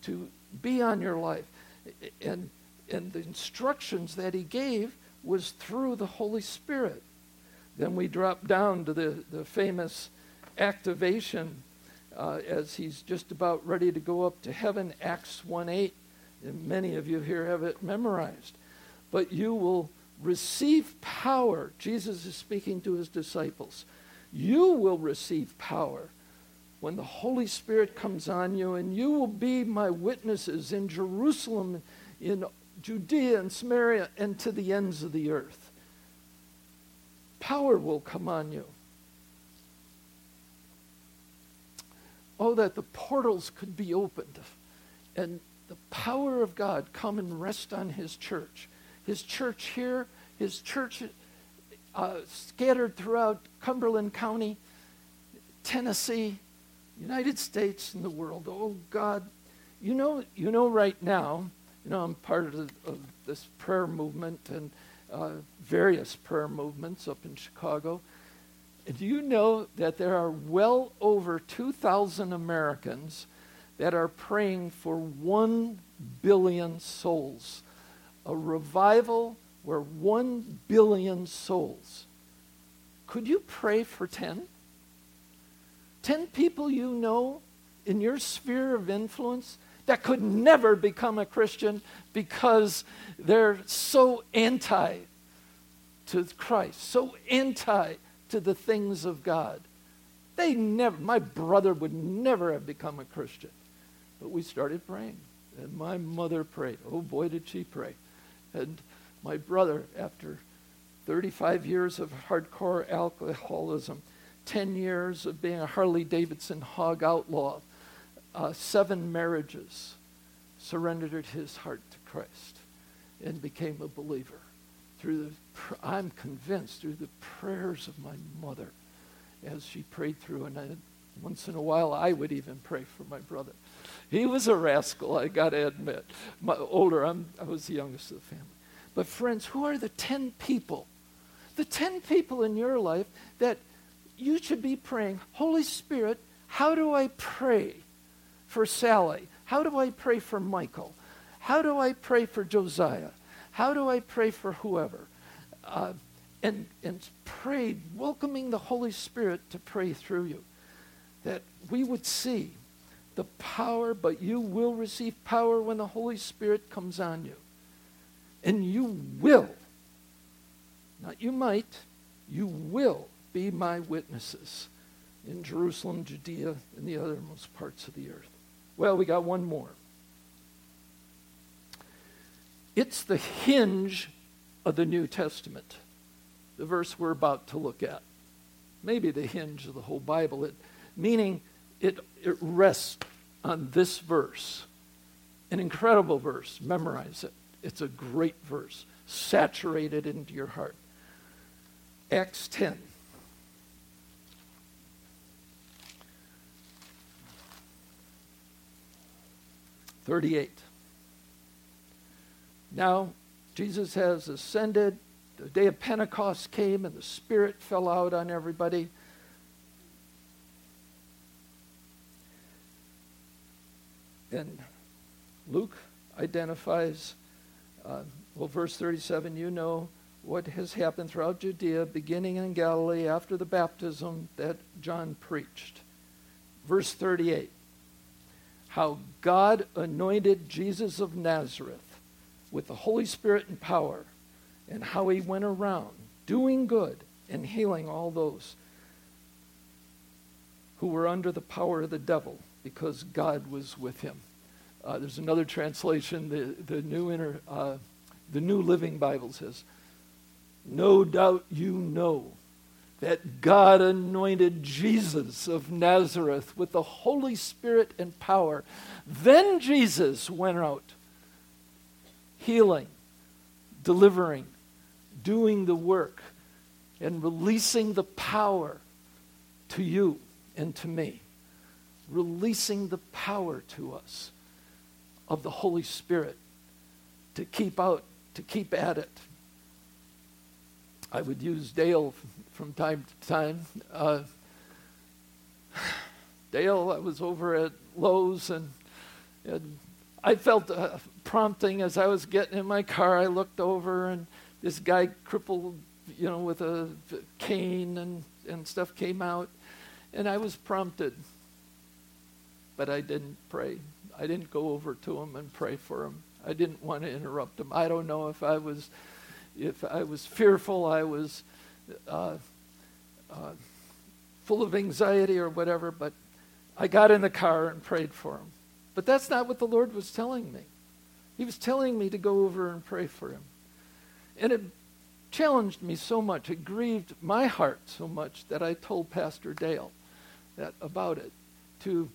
to be on your life. And, and the instructions that he gave was through the Holy Spirit. Then we drop down to the, the famous activation uh, as he's just about ready to go up to heaven, Acts 1 8. And many of you here have it memorized. But you will receive power. Jesus is speaking to his disciples. You will receive power when the Holy Spirit comes on you, and you will be my witnesses in Jerusalem, in Judea and Samaria, and to the ends of the earth. Power will come on you. Oh, that the portals could be opened and the power of God come and rest on his church. His church here, his church uh, scattered throughout Cumberland County, Tennessee, United States, and the world. Oh God, you know, you know right now, you know I'm part of, of this prayer movement and uh, various prayer movements up in Chicago. Do you know that there are well over 2,000 Americans that are praying for 1 billion souls? A revival where 1 billion souls. Could you pray for 10? 10 people you know in your sphere of influence that could never become a Christian because they're so anti to Christ, so anti to the things of God. They never, my brother would never have become a Christian. But we started praying. And my mother prayed. Oh boy, did she pray. And my brother, after 35 years of hardcore alcoholism, 10 years of being a Harley Davidson hog outlaw, uh, seven marriages, surrendered his heart to Christ and became a believer through the, I'm convinced, through the prayers of my mother as she prayed through. And I, once in a while, I would even pray for my brother. He was a rascal, I got to admit. My, older, I'm, I was the youngest of the family. But, friends, who are the 10 people? The 10 people in your life that you should be praying, Holy Spirit, how do I pray for Sally? How do I pray for Michael? How do I pray for Josiah? How do I pray for whoever? Uh, and, and prayed, welcoming the Holy Spirit to pray through you. That we would see the power, but you will receive power when the Holy Spirit comes on you. And you will, not you might, you will be my witnesses in Jerusalem, Judea, and the othermost parts of the earth. Well, we got one more. It's the hinge of the New Testament, the verse we're about to look at. Maybe the hinge of the whole Bible, it, meaning it, it rests on this verse. An incredible verse. Memorize it. It's a great verse. Saturate it into your heart. Acts 10. Thirty-eight. Now, Jesus has ascended. The day of Pentecost came and the Spirit fell out on everybody. And Luke identifies, uh, well, verse 37, you know what has happened throughout Judea, beginning in Galilee after the baptism that John preached. Verse 38, how God anointed Jesus of Nazareth with the Holy Spirit and power, and how he went around doing good and healing all those who were under the power of the devil because God was with him. Uh, there's another translation, the, the, new inter, uh, the New Living Bible says, No doubt you know that God anointed Jesus of Nazareth with the Holy Spirit and power. Then Jesus went out healing, delivering, doing the work, and releasing the power to you and to me. Releasing the power to us of the Holy Spirit to keep out, to keep at it. I would use Dale from time to time. Uh, Dale, I was over at Lowe's and, and I felt a prompting as I was getting in my car. I looked over, and this guy, crippled, you know, with a cane and, and stuff, came out. And I was prompted. But I didn't pray. I didn't go over to him and pray for him. I didn't want to interrupt him. I don't know if I was, if I was fearful, I was uh, uh, full of anxiety or whatever, but I got in the car and prayed for him. But that's not what the Lord was telling me. He was telling me to go over and pray for him. And it challenged me so much, it grieved my heart so much that I told Pastor Dale that about it to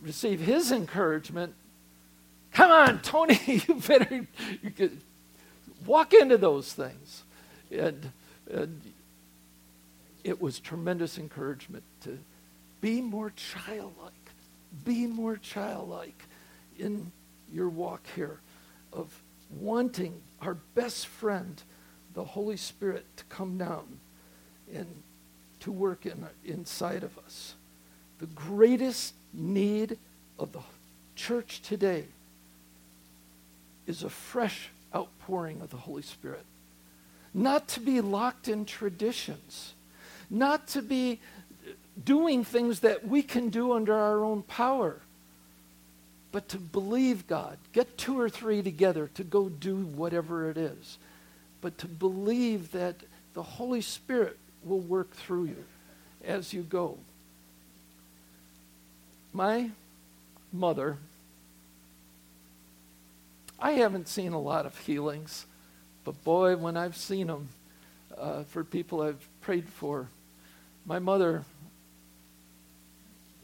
receive his encouragement. Come on, Tony, you better you walk into those things. And, it was tremendous encouragement to be more childlike. Be more childlike in your walk here of wanting our best friend, the Holy Spirit, to come down and to work in, inside of us. The greatest need of the church today is a fresh outpouring of the Holy Spirit. Not to be locked in traditions, not to be doing things that we can do under our own power, but to believe God. Get two or three together to go do whatever it is, but to believe that the Holy Spirit will work through you as you go. My mother, I haven't seen a lot of healings, but boy, when I've seen them uh, for people I've prayed for, my mother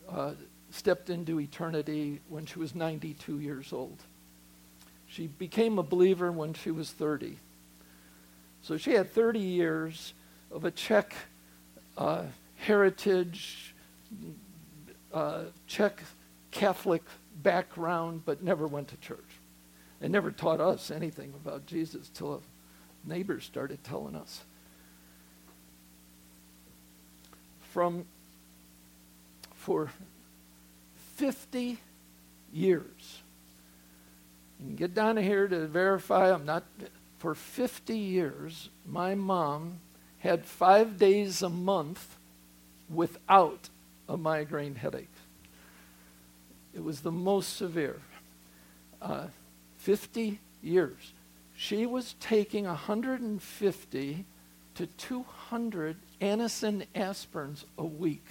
uh, stepped into eternity when she was 92 years old. She became a believer when she was 30. So she had 30 years of a Czech uh, heritage, uh, Czech Catholic background, but never went to church. And never taught us anything about Jesus till neighbors started telling us. From for 50 years. You can get down here to verify I'm not for 50 years, my mom had five days a month without a migraine headache. It was the most severe. Uh, 50 years. She was taking 150 to 200 Anacin aspirins a week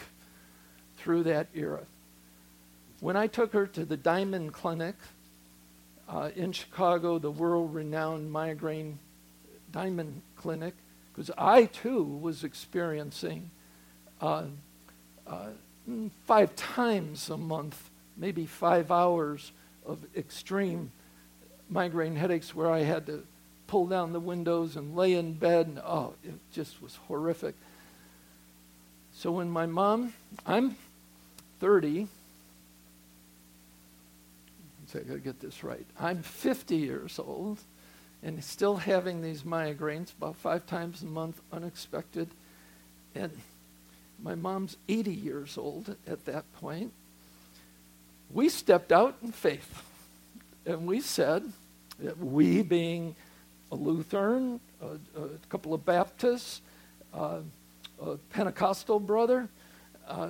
through that era. When I took her to the Diamond Clinic uh, in Chicago, the world renowned migraine Diamond Clinic, because I too was experiencing uh, uh, five times a month, maybe five hours of extreme migraine headaches where I had to pull down the windows and lay in bed. And, oh, it just was horrific. So when my mom, I'm 30, I got to get this right. I'm 50 years old and still having these migraines about five times a month, unexpected. And my mom's 80 years old at that point. We stepped out in faith and we said, we being a Lutheran, a, a couple of Baptists, uh, a Pentecostal brother, uh,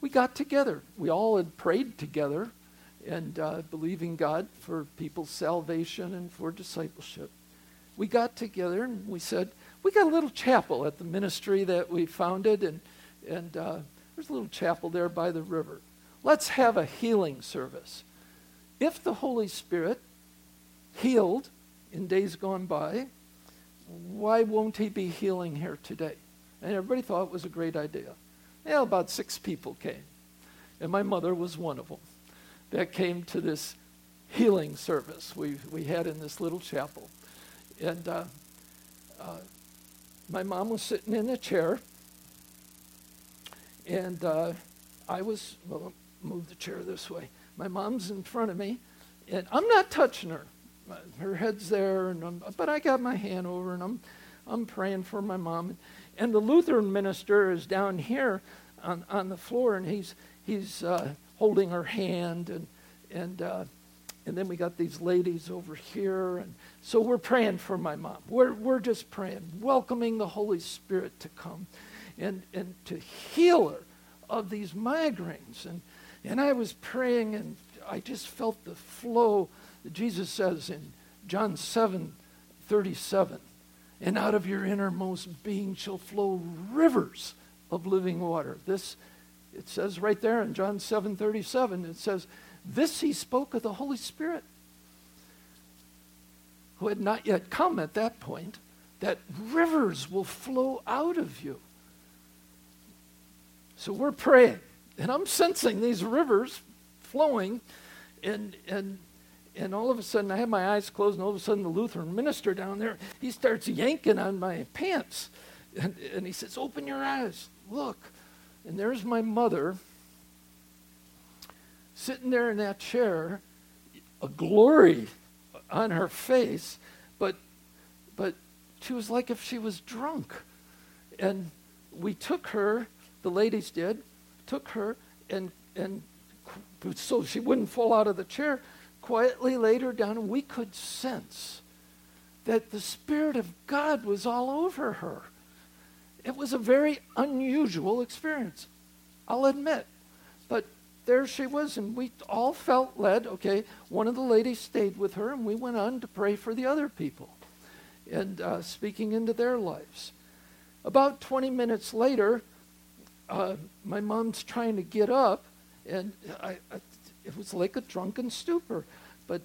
we got together. We all had prayed together and uh, believing God for people's salvation and for discipleship. We got together and we said, we got a little chapel at the ministry that we founded, and, and uh, there's a little chapel there by the river. Let's have a healing service. If the Holy Spirit healed in days gone by, why won't he be healing here today? And everybody thought it was a great idea. Yeah, about six people came. And my mother was one of them that came to this healing service we, we had in this little chapel. And uh, uh, my mom was sitting in a chair, and uh, I was, well, move the chair this way. My mom's in front of me, and I'm not touching her. Her head's there, and I'm, but I got my hand over, and I'm, I'm praying for my mom. And the Lutheran minister is down here on, on the floor, and he's, he's uh, holding her hand and and uh, and then we got these ladies over here and so we're praying for my mom we're, we're just praying welcoming the holy spirit to come and, and to heal her of these migraines and, and i was praying and i just felt the flow jesus says in john 7 37 and out of your innermost being shall flow rivers of living water this it says right there in John 7 37, it says, This he spoke of the Holy Spirit, who had not yet come at that point, that rivers will flow out of you. So we're praying, and I'm sensing these rivers flowing, and, and, and all of a sudden, I had my eyes closed, and all of a sudden, the Lutheran minister down there, he starts yanking on my pants. And, and he says, Open your eyes, look. And there's my mother sitting there in that chair, a glory on her face, but, but she was like if she was drunk. And we took her, the ladies did, took her, and, and so she wouldn't fall out of the chair, quietly laid her down, and we could sense that the Spirit of God was all over her. It was a very unusual experience, I'll admit. But there she was, and we all felt led. Okay, one of the ladies stayed with her, and we went on to pray for the other people and uh, speaking into their lives. About 20 minutes later, uh, my mom's trying to get up, and I, I, it was like a drunken stupor. But,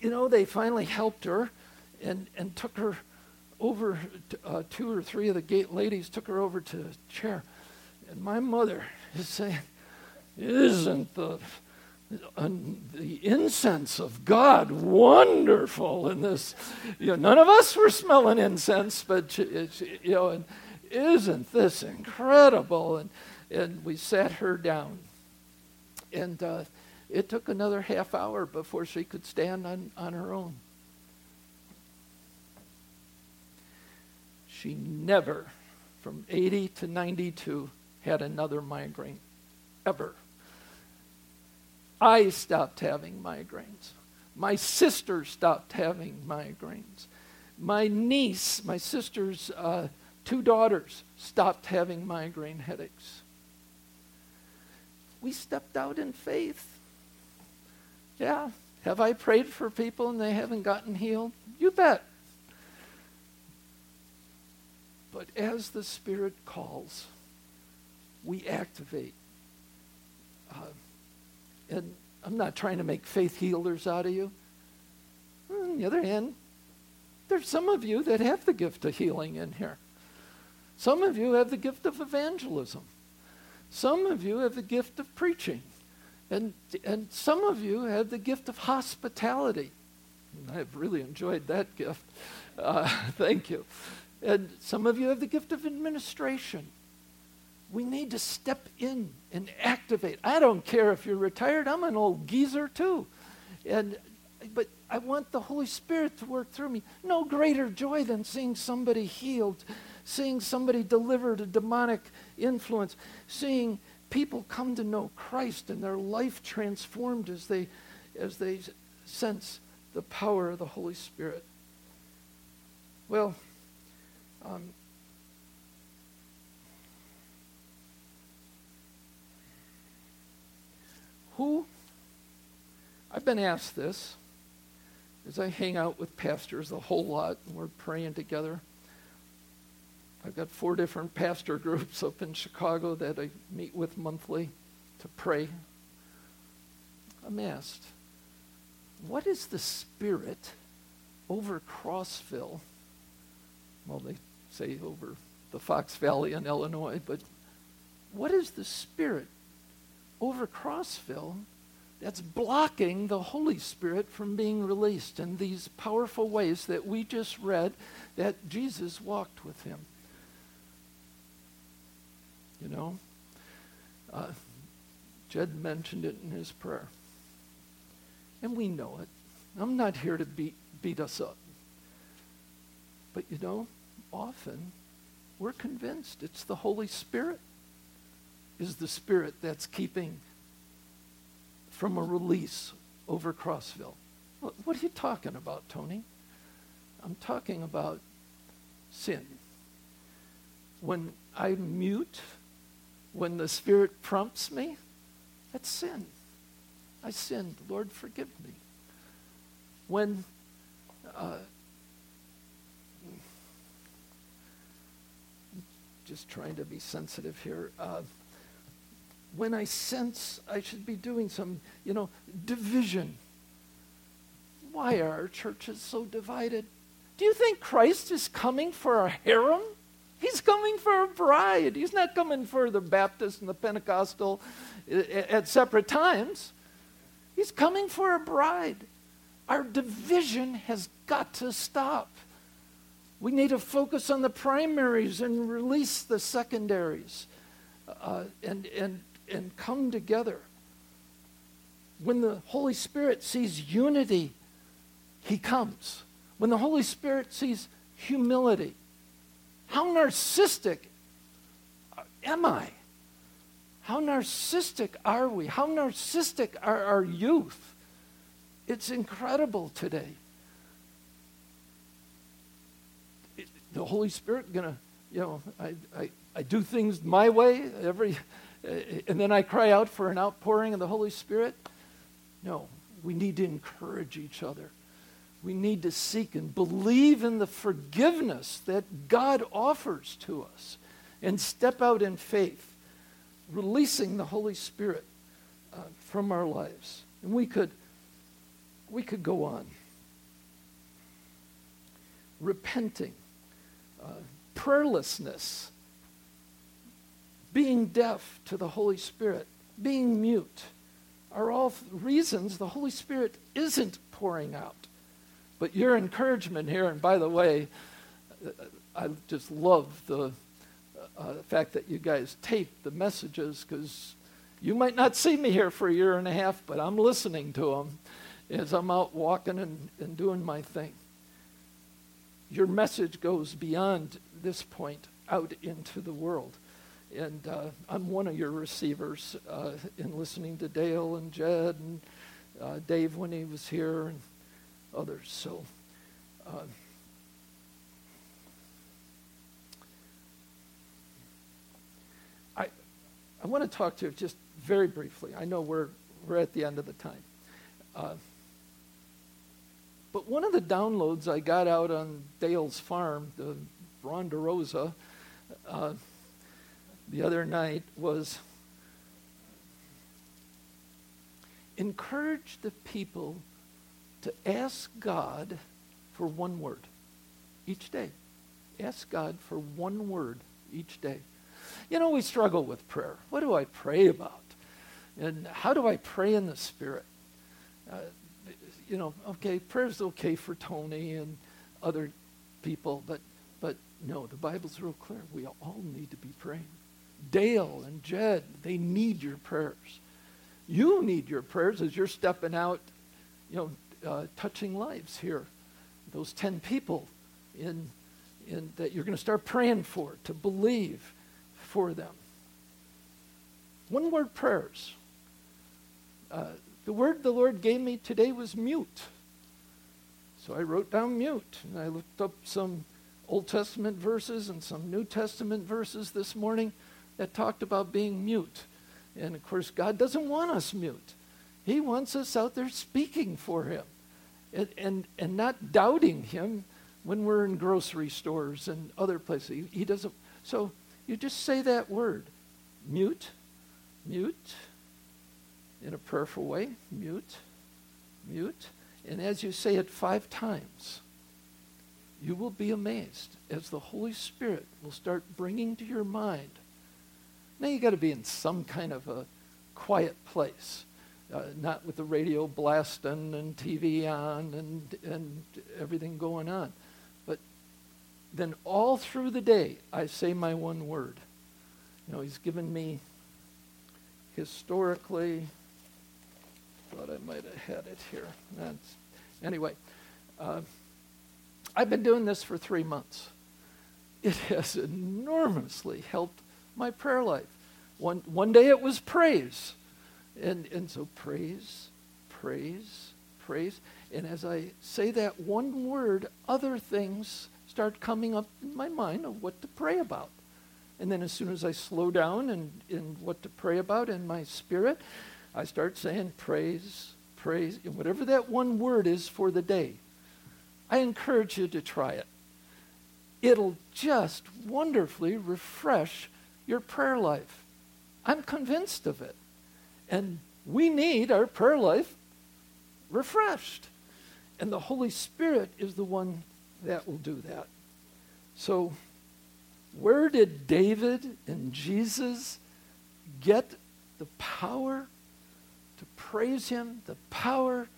you know, they finally helped her and, and took her over, to, uh, two or three of the gate ladies took her over to a chair. And my mother is saying, Isn't the, uh, the incense of God wonderful in this? You know, none of us were smelling incense, but, you know, and isn't this incredible? And, and we sat her down. And uh, it took another half hour before she could stand on, on her own. She never, from 80 to 92, had another migraine, ever. I stopped having migraines. My sister stopped having migraines. My niece, my sister's uh, two daughters, stopped having migraine headaches. We stepped out in faith. Yeah. Have I prayed for people and they haven't gotten healed? You bet. But as the Spirit calls, we activate. Uh, and I'm not trying to make faith healers out of you. On the other hand, there's some of you that have the gift of healing in here. Some of you have the gift of evangelism. Some of you have the gift of preaching. And, and some of you have the gift of hospitality. I've really enjoyed that gift. Uh, thank you. And some of you have the gift of administration. We need to step in and activate. I don't care if you're retired, I'm an old geezer too. And but I want the Holy Spirit to work through me. No greater joy than seeing somebody healed, seeing somebody delivered a demonic influence, seeing people come to know Christ and their life transformed as they as they sense the power of the Holy Spirit. Well, um, who, I've been asked this as I hang out with pastors a whole lot and we're praying together. I've got four different pastor groups up in Chicago that I meet with monthly to pray. I'm asked, what is the spirit over Crossville? Well, they say over the Fox Valley in Illinois, but what is the spirit over Crossville that's blocking the Holy Spirit from being released in these powerful ways that we just read that Jesus walked with him? You know? Uh, Jed mentioned it in his prayer. And we know it. I'm not here to beat, beat us up. But you know, often we're convinced it's the Holy Spirit is the Spirit that's keeping from a release over Crossville. What, what are you talking about, Tony? I'm talking about sin. When I mute, when the Spirit prompts me, that's sin. I sinned. Lord, forgive me. When uh, just trying to be sensitive here. Uh, when I sense I should be doing some, you know, division. Why are our churches so divided? Do you think Christ is coming for a harem? He's coming for a bride. He's not coming for the Baptist and the Pentecostal at separate times. He's coming for a bride. Our division has got to stop. We need to focus on the primaries and release the secondaries uh, and, and, and come together. When the Holy Spirit sees unity, He comes. When the Holy Spirit sees humility, how narcissistic am I? How narcissistic are we? How narcissistic are our youth? It's incredible today. It, the Holy Spirit gonna, you know, I, I, I do things my way every, eh, and then I cry out for an outpouring of the Holy Spirit. No, we need to encourage each other. We need to seek and believe in the forgiveness that God offers to us and step out in faith releasing the Holy Spirit uh, from our lives. And we could, we could go on. Repenting, uh, prayerlessness, being deaf to the Holy Spirit, being mute are all reasons the Holy Spirit isn't pouring out. But your encouragement here, and by the way, uh, I just love the uh, fact that you guys tape the messages because you might not see me here for a year and a half, but I'm listening to them as I'm out walking and, and doing my thing. Your message goes beyond this point out into the world. And uh, I'm one of your receivers uh, in listening to Dale and Jed and uh, Dave when he was here and others. So, uh, I want to talk to you just very briefly. I know we're, we're at the end of the time. Uh, but one of the downloads I got out on Dale's farm, the Ronda uh, the other night was encourage the people to ask God for one word each day. Ask God for one word each day. You know, we struggle with prayer. What do I pray about? And how do I pray in the Spirit? Uh, you know, okay, prayer's okay for Tony and other people, but but no, the Bible's real clear. We all need to be praying. Dale and Jed, they need your prayers. You need your prayers as you're stepping out, you know, uh, touching lives here. Those 10 people in, in, that you're going to start praying for, to believe for them. One word prayers. Uh, the word the Lord gave me today was mute. So I wrote down mute, and I looked up some Old Testament verses and some New Testament verses this morning that talked about being mute. And of course, God doesn't want us mute. He wants us out there speaking for Him and, and, and not doubting Him when we're in grocery stores and other places. He, he doesn't. So you just say that word mute, mute, in a prayerful way, mute, mute. And as you say it five times, you will be amazed as the Holy Spirit will start bringing to your mind. Now you got to be in some kind of a quiet place, uh, not with the radio blasting and TV on and, and everything going on But then all through the day, I say my one word. You know, he's given me historically, thought I might have had it here. That's, anyway, uh, I've been doing this for three months. It has enormously helped my prayer life. One, one day it was praise. And, and so praise, praise, praise. And as I say that one word, other things start coming up in my mind of what to pray about. And then as soon as I slow down and in what to pray about in my spirit, I start saying praise, praise, and whatever that one word is for the day. I encourage you to try it. It'll just wonderfully refresh your prayer life. I'm convinced of it. And we need our prayer life refreshed. And the Holy Spirit is the one that will do that. So, where did David and Jesus get the power to praise him, the power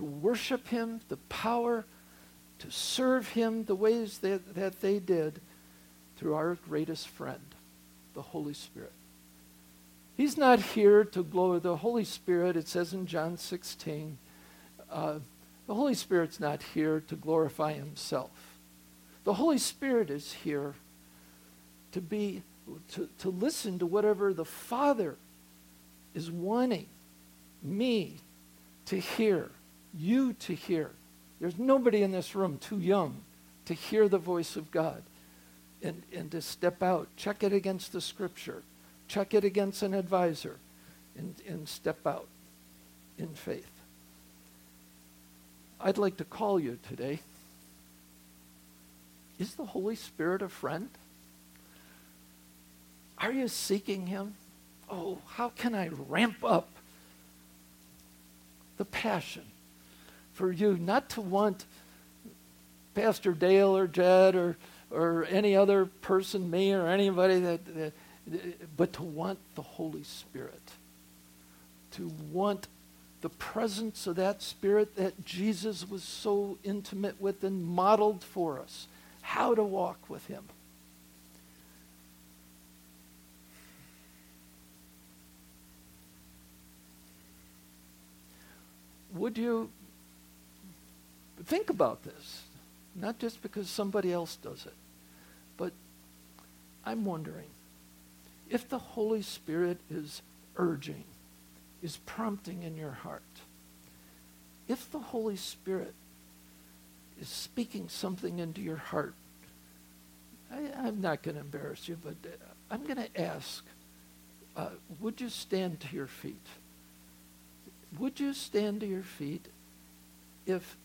to worship Him, the power to serve Him the ways that, that they did through our greatest friend, the Holy Spirit. He's not here to glory. The Holy Spirit, it says in John 16, uh, the Holy Spirit's not here to glorify Himself. The Holy Spirit is here to be to, to listen to whatever the Father is wanting me to hear, you to hear. There's nobody in this room too young to hear the voice of God and, and to step out. Check it against the scripture, check it against an advisor, and, and step out in faith. I'd like to call you today. Is the Holy Spirit a friend? Are you seeking Him? Oh, how can I ramp up the passion for you not to want Pastor Dale or Jed or, or any other person, me or anybody, that, that, but to want the Holy Spirit. To want the presence of that Spirit that Jesus was so intimate with and modeled for us how to walk with Him. Would you think about this? Not just because somebody else does it, but I'm wondering if the Holy Spirit is urging, is prompting in your heart, if the Holy Spirit is speaking something into your heart, I, am not going to embarrass you, but uh, I'm going to ask, uh, would you stand to your feet? Would you stand to your feet if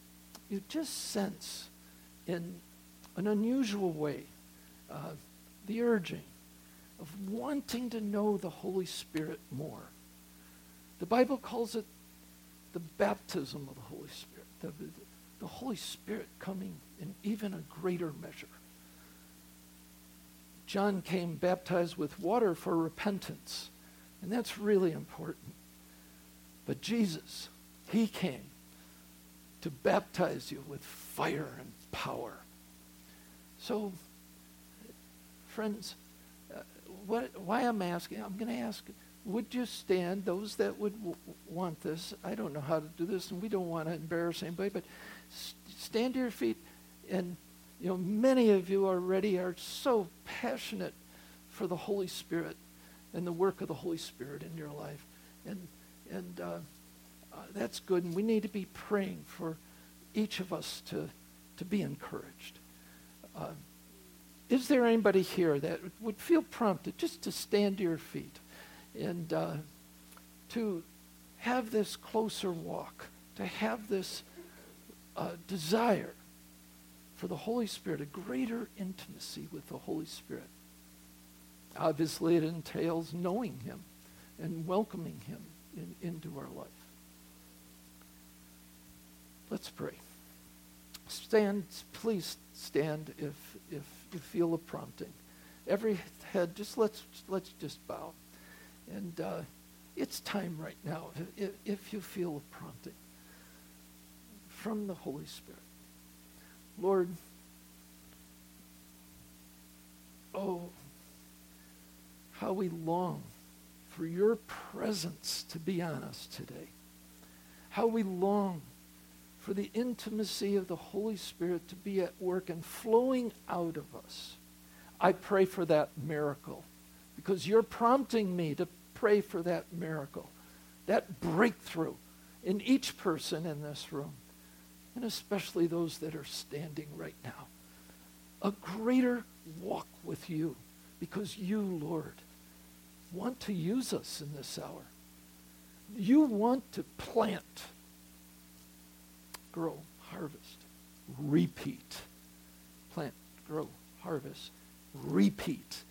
you just sense in an unusual way uh, the urging of wanting to know the Holy Spirit more? The Bible calls it the baptism of the Holy Spirit, the, the, Holy Spirit coming in even a greater measure. John came baptized with water for repentance, and that's really important. But Jesus, he came to baptize you with fire and power. So, friends, what, why I'm asking, I'm going to ask, would you stand, those that would w- want this, I don't know how to do this, and we don't want to embarrass anybody, but stand to your feet, and, you know, many of you already are so passionate for the Holy Spirit and the work of the Holy Spirit in your life. And and uh, uh, that's good. And we need to be praying for each of us to, to be encouraged. Uh, is there anybody here that would feel prompted just to stand to your feet and uh, to have this closer walk, to have this uh, desire for the Holy Spirit, a greater intimacy with the Holy Spirit? Obviously, it entails knowing Him and welcoming Him in, into our life. Let's pray. Stand, please stand if, if you feel a prompting. Every head, just let's, let's just bow. And uh, it's time right now, if, if you feel a prompting from the Holy Spirit. Lord, oh, how we long for your presence to be on us today. How we long for the intimacy of the Holy Spirit to be at work and flowing out of us. I pray for that miracle because you're prompting me to pray for that miracle, that breakthrough in each person in this room, and especially those that are standing right now. A greater walk with you because you, Lord, want to use us in this hour. You want to plant, grow, harvest, repeat. Plant, grow, harvest, repeat.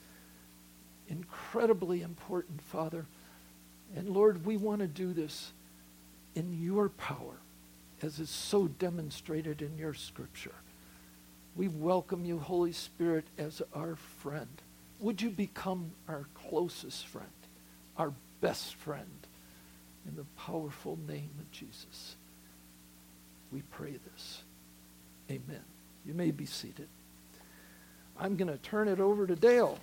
Incredibly important, Father. And Lord, we want to do this in your power, as is so demonstrated in your scripture. We welcome you, Holy Spirit, as our friend. Would you become our closest friend, our best friend, in the powerful name of Jesus? We pray this. Amen. You may be seated. I'm going to turn it over to Dale.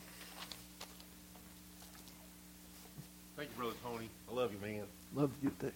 Thank you, Brother Tony. I love you, man. Love you, Dale.